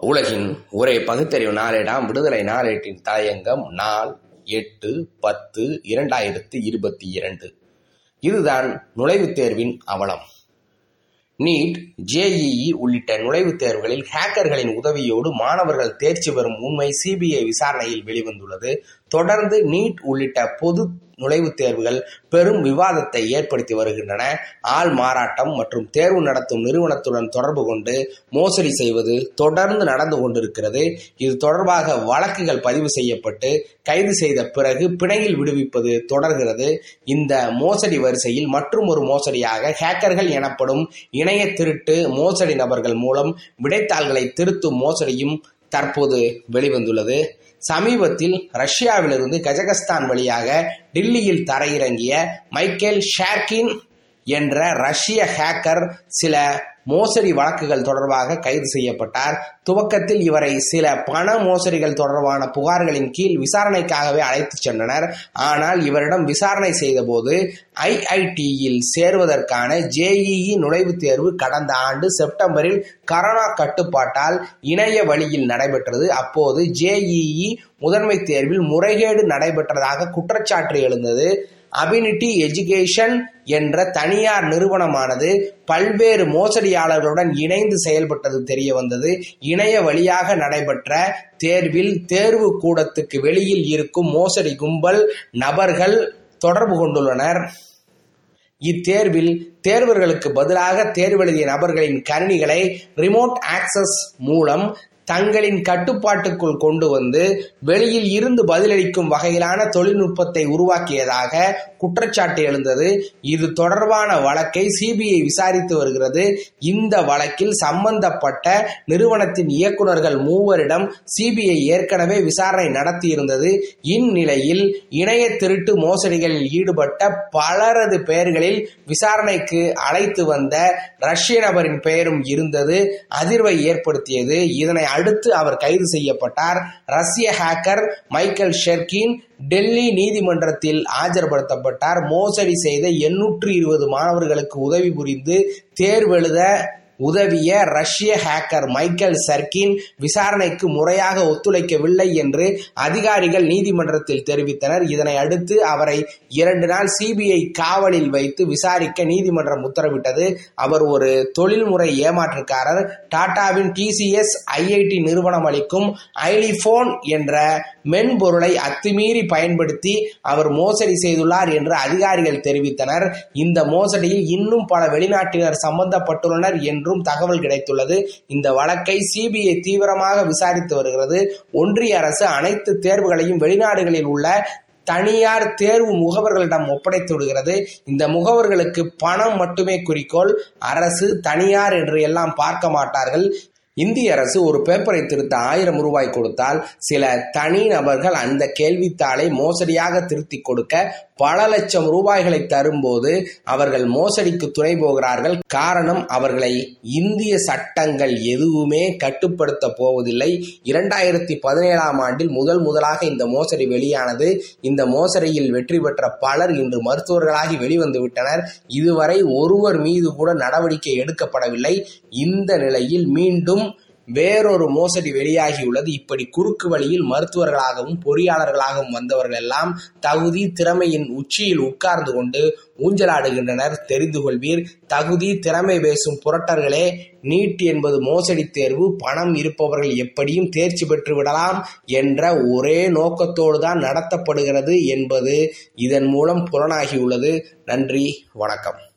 உலகின் ஒரே பகுத்தறிவு நாளேடாம் விடுதலை நாளேட்டின் தாயங்கம் நாள் எட்டு பத்து இரண்டாயிரத்து இருபத்தி இரண்டு. இதுதான் நுழைவுத் தேர்வின் அவலம். நீட் ஜேஇஇ உள்ளிட்ட நுழைவுத் தேர்வுகளில் ஹேக்கர்களின் உதவியோடு மாணவர்கள் தேர்ச்சி பெறும் உண்மை சிபிஐ விசாரணையில் வெளிவந்துள்ளது. தொடர்ந்து நீட் உள்ளிட்ட பொது நுழைவுத் தேர்வுகள் பெரும் விவாதத்தை ஏற்படுத்தி வருகின்றன. ஆள் மாறாட்டம் மற்றும் தேர்வு நடத்தும் நிறுவனத்துடன் தொடர்பு கொண்டு மோசடி செய்வது தொடர்ந்து நடந்து கொண்டிருக்கிறது. இது தொடர்பாக வழக்குகள் பதிவு செய்யப்பட்டு கைது செய்த பிறகு பிணையில் விடுவிப்பது தொடர்கிறது. இந்த மோசடி வரிசையில் மற்றும் ஒரு மோசடியாக ஹேக்கர்கள் எனப்படும் இணைய திருட்டு மோசடி நபர்கள் மூலம் விடைத்தாள்களை திருத்தும் மோசடியும் தற்போது வெளிவந்துள்ளது. சமீபத்தில் ரஷ்யாவிலிருந்து கஜகஸ்தான் வழியாக டில்லியில் தரையிறங்கிய மைக்கேல் ஷேர்கின் என்ற ரஷ்ய ஹேக்கர் சில மோசடி வழக்குகள் தொடர்பாக கைது செய்யப்பட்டார். துவக்கத்தில் இவரை சில பண மோசடிகள் தொடர்பான புகார்களின் கீழ் விசாரணைக்காகவே அழைத்துச் சென்றனர். ஆனால் இவரிடம் விசாரணை செய்தபோது ஐஐடியில் சேர்வதற்கான ஜேஇஇ நுழைவுத் தேர்வு கடந்த ஆண்டு செப்டம்பரில் கரோனா கட்டுப்பாட்டால் இணைய வழியில் நடைபெற்றது. அப்போது ஜேஇஇ முதன்மை தேர்வில் முறைகேடு நடைபெற்றதாக குற்றச்சாட்டு எழுந்தது. அபினிட்டி எஜுகேஷன் என்ற தனியார் நிறுவனமானது பல்வேறு மோசடியாளர்களுடன் இணைந்து செயல்பட்டது தெரிய வந்தது. இணைய வழியாக நடைபெற்ற தேர்வில் தேர்வு கூடத்துக்கு வெளியில் இருக்கும் மோசடி கும்பல் நபர்கள் தொடர்பு கொண்டுள்ளனர். இத்தேர்வில் தேர்வர்களுக்கு பதிலாக தேர்வெழுதிய நபர்களின் கணினிகளை ரிமோட் ஆக்சஸ் மூலம் தங்களின் கட்டுப்பாட்டுக்குள் கொண்டு வந்து வெளியில் இருந்து பதிலளிக்கும் வகையிலான தொழில்நுட்பத்தை உருவாக்கியதாக குற்றச்சாட்டு எழுந்தது. இது தொடர்பான வழக்கை சிபிஐ விசாரித்து வருகிறது. இந்த வழக்கில் சம்பந்தப்பட்ட நிறுவனத்தின் இயக்குநர்கள் மூவரிடம் சிபிஐ ஏற்கனவே விசாரணை நடத்தியிருந்தது. இந்நிலையில் இணைய திருட்டு மோசடிகளில் ஈடுபட்ட பலரது பெயர்களில் விசாரணைக்கு அழைத்து வந்த ரஷ்ய நபரின் பெயரும் இருந்தது. அதிர்வை ஏற்படுத்தியது. இதனை அடுத்து அவர் கைது செய்யப்பட்டார். ரஷ்ய ஹேக்கர் மைக்கேல் ஷெர்கின் டெல்லி நீதிமன்றத்தில் ஆஜர்படுத்தப்பட்டார். மோசடி செய்த எண்ணூற்று இருபது மாணவர்களுக்கு உதவி புரிந்து தேர்வெழுத உதவிய ரஷ்ய ஹேக்கர் மைக்கேல் சர்கின் விசாரணைக்கு முறையாக ஒத்துழைக்கவில்லை என்று அதிகாரிகள் நீதிமன்றத்தில் தெரிவித்தனர். இதனை அடுத்து அவரை இரண்டு நாள் சிபிஐ காவலில் வைத்து விசாரிக்க நீதிமன்றம் உத்தரவிட்டது. அவர் ஒரு தொழில்முறை ஏமாற்றுக்காரர். டாடாவின் டிசிஎஸ் ஐஐடி நிறுவனம் அளிக்கும் ஐலிபோன் என்ற மென்பொருளை அத்துமீறி பயன்படுத்தி அவர் மோசடி செய்துள்ளார் என்று அதிகாரிகள் தெரிவித்தனர். இந்த மோசடியில் இன்னும் பல வெளிநாட்டினர் சம்பந்தப்பட்டுள்ளனர் என்றும் தகவல் கிடைத்துள்ளது. இந்த வழக்கை சிபிஐ தீவிரமாக விசாரித்து வருகிறது. ஒன்றிய அரசு அனைத்து தேர்வுகளையும் வெளிநாடுகளில் உள்ள தனியார் தேர்வு முகவர்களிடம் ஒப்படைத்து விடுகிறது. இந்த முகவர்களுக்கு பணம் மட்டுமே குறிக்கோள். அரசு தனியார் என்று எல்லாம் பார்க்க மாட்டார்கள். இந்திய அரசு ஒரு பேப்பரை திருத்த ஆயிரம் ரூபாய் கொடுத்தால் சில தனி நபர்கள் அந்த கேள்வித்தாளை மோசடியாக திருத்தி கொடுக்க பல லட்சம் ரூபாய்களை தரும்போது அவர்கள் மோசடிக்கு துணை போகிறார்கள். காரணம் அவர்களை இந்திய சட்டங்கள் எதுவுமே கட்டுப்படுத்த போவதில்லை. இரண்டாயிரத்தி பதினேழாம் ஆண்டில் முதல் முதலாக இந்த மோசடி வெளியானது. இந்த மோசடியில் வெற்றி பெற்ற பலர் இன்று மருத்துவர்களாகி வெளிவந்து விட்டனர். இதுவரை ஒருவர் மீது கூட நடவடிக்கை எடுக்கப்படவில்லை. இந்த நிலையில் மீண்டும் வேறொரு மோசடி வெளியாகியுள்ளது. இப்படி குறுக்கு வழியில் மருத்துவர்களாகவும் பொறியாளர்களாகவும் வந்தவர்கள் எல்லாம் தகுதி திறமையின் உச்சியில் உட்கார்ந்து கொண்டு ஊஞ்சலாடுகின்றனர். தெரிந்து கொள்வீர் தகுதி திறமை பேசும் புரட்டர்களே நீட் என்பது மோசடி தேர்வு பணம் இருப்பவர்கள் எப்படியும் தேர்ச்சி பெற்று விடலாம் என்ற ஒரே நோக்கத்தோடு தான் நடத்தப்படுகிறது என்பது இதன் மூலம் புலனாகியுள்ளது. நன்றி வணக்கம்.